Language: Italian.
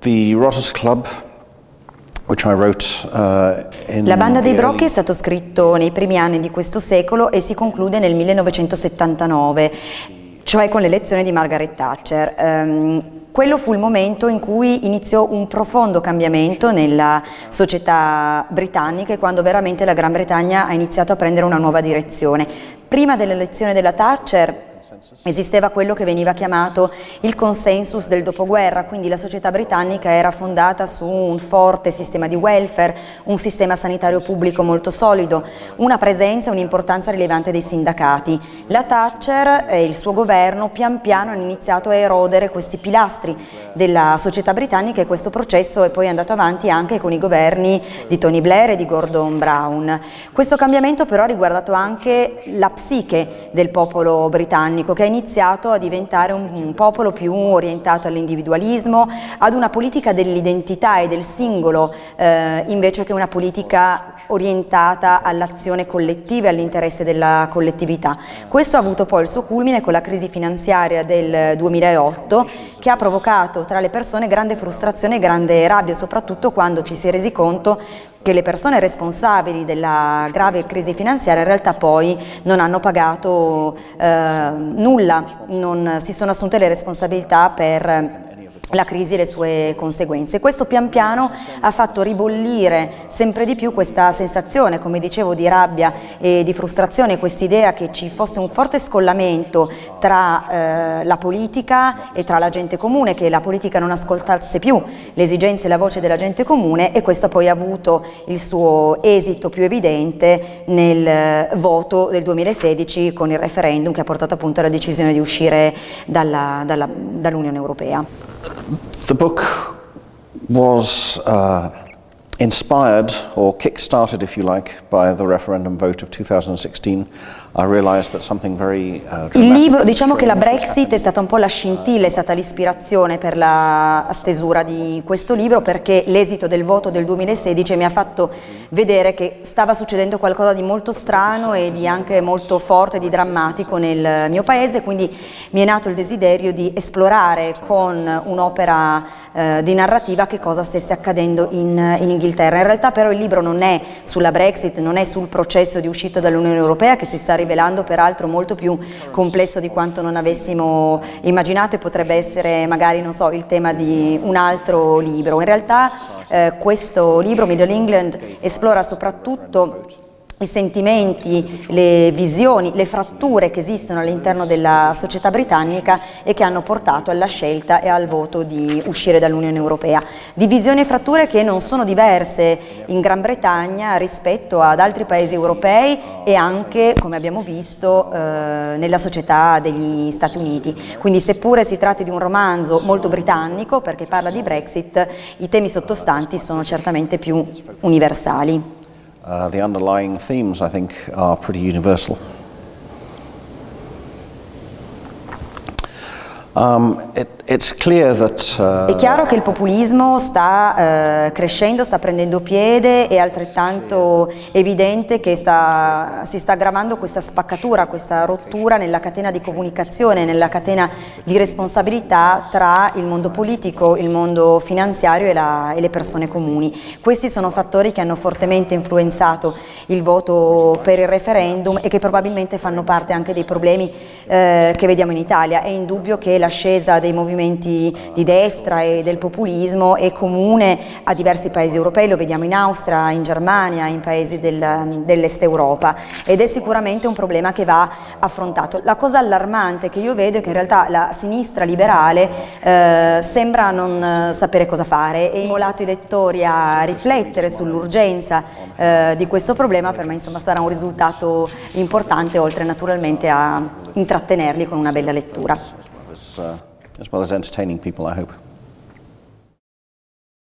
the Rotters Club, which I wrote uh, La banda dei Brocchi è stato scritto nei primi anni di questo secolo e si conclude nel 1979, cioè con l'elezione di Margaret Thatcher. Ehm, quello fu il momento in cui iniziò un profondo cambiamento nella società britannica e quando veramente la Gran Bretagna ha iniziato a prendere una nuova direzione. Prima dell'elezione della Thatcher Esisteva quello che veniva chiamato il consensus del dopoguerra, quindi la società britannica era fondata su un forte sistema di welfare, un sistema sanitario pubblico molto solido, una presenza e un'importanza rilevante dei sindacati. La Thatcher e il suo governo pian piano hanno iniziato a erodere questi pilastri della società britannica e questo processo è poi andato avanti anche con i governi di Tony Blair e di Gordon Brown. Questo cambiamento però ha riguardato anche la psiche del popolo britannico che ha iniziato a diventare un, un popolo più orientato all'individualismo, ad una politica dell'identità e del singolo eh, invece che una politica orientata all'azione collettiva e all'interesse della collettività. Questo ha avuto poi il suo culmine con la crisi finanziaria del 2008 che ha provocato tra le persone grande frustrazione e grande rabbia, soprattutto quando ci si è resi conto che le persone responsabili della grave crisi finanziaria in realtà poi non hanno pagato eh, nulla, non si sono assunte le responsabilità per la crisi e le sue conseguenze. Questo pian piano ha fatto ribollire sempre di più questa sensazione, come dicevo, di rabbia e di frustrazione, quest'idea che ci fosse un forte scollamento tra eh, la politica e tra la gente comune, che la politica non ascoltasse più le esigenze e la voce della gente comune e questo poi ha avuto il suo esito più evidente nel eh, voto del 2016 con il referendum che ha portato appunto alla decisione di uscire dall'Unione Europea. The book was uh, inspired or kick-started, if you like, by the referendum vote of 2016. I realized that something very uh, Il libro, diciamo che la Brexit è stata un po' la scintilla, è stata l'ispirazione per la stesura di questo libro perché l'esito del voto del 2016 mi ha fatto vedere che stava succedendo qualcosa di molto strano e di anche molto forte, di drammatico nel mio paese, quindi mi è nato il desiderio di esplorare con un'opera eh, di narrativa che cosa stesse accadendo in, in Inghilterra. In realtà però il libro non è sulla Brexit, non è sul processo di uscita dall'Unione Europea che si sta rivelando peraltro molto più complesso di quanto non avessimo immaginato e potrebbe essere magari non so, il tema di un altro libro. In realtà eh, questo libro, Middle England, esplora soprattutto i sentimenti, le visioni, le fratture che esistono all'interno della società britannica e che hanno portato alla scelta e al voto di uscire dall'Unione Europea. Divisioni e fratture che non sono diverse in Gran Bretagna rispetto ad altri paesi europei e anche, come abbiamo visto, eh, nella società degli Stati Uniti. Quindi seppure si tratti di un romanzo molto britannico perché parla di Brexit, i temi sottostanti sono certamente più universali. Uh, the underlying themes, I think, are pretty universal. Um, it, that uh, È chiaro che il populismo sta eh, crescendo, sta prendendo piede, è altrettanto evidente che sta- si sta aggravando questa spaccatura, questa rottura nella catena di comunicazione, nella catena di responsabilità tra il mondo politico, il mondo finanziario e, la- e le persone comuni. Questi sono fattori che hanno fortemente influenzato il voto per il referendum e che probabilmente fanno parte anche dei problemi eh, che vediamo in Italia. È indubbio che l'ascesa dei movimenti di destra e del populismo è comune a diversi paesi europei, lo vediamo in Austria, in Germania, in paesi del- dell'est Europa ed è sicuramente un problema che va affrontato. La cosa allarmante che io vedo è che in realtà la sinistra liberale eh, sembra non eh, sapere cosa fare e immolato i lettori a riflettere sull'urgenza eh, di questo problema, per me insomma sarà un risultato importante oltre naturalmente a intrattenerli con una bella lettura. As, uh, as well as entertaining people, I hope.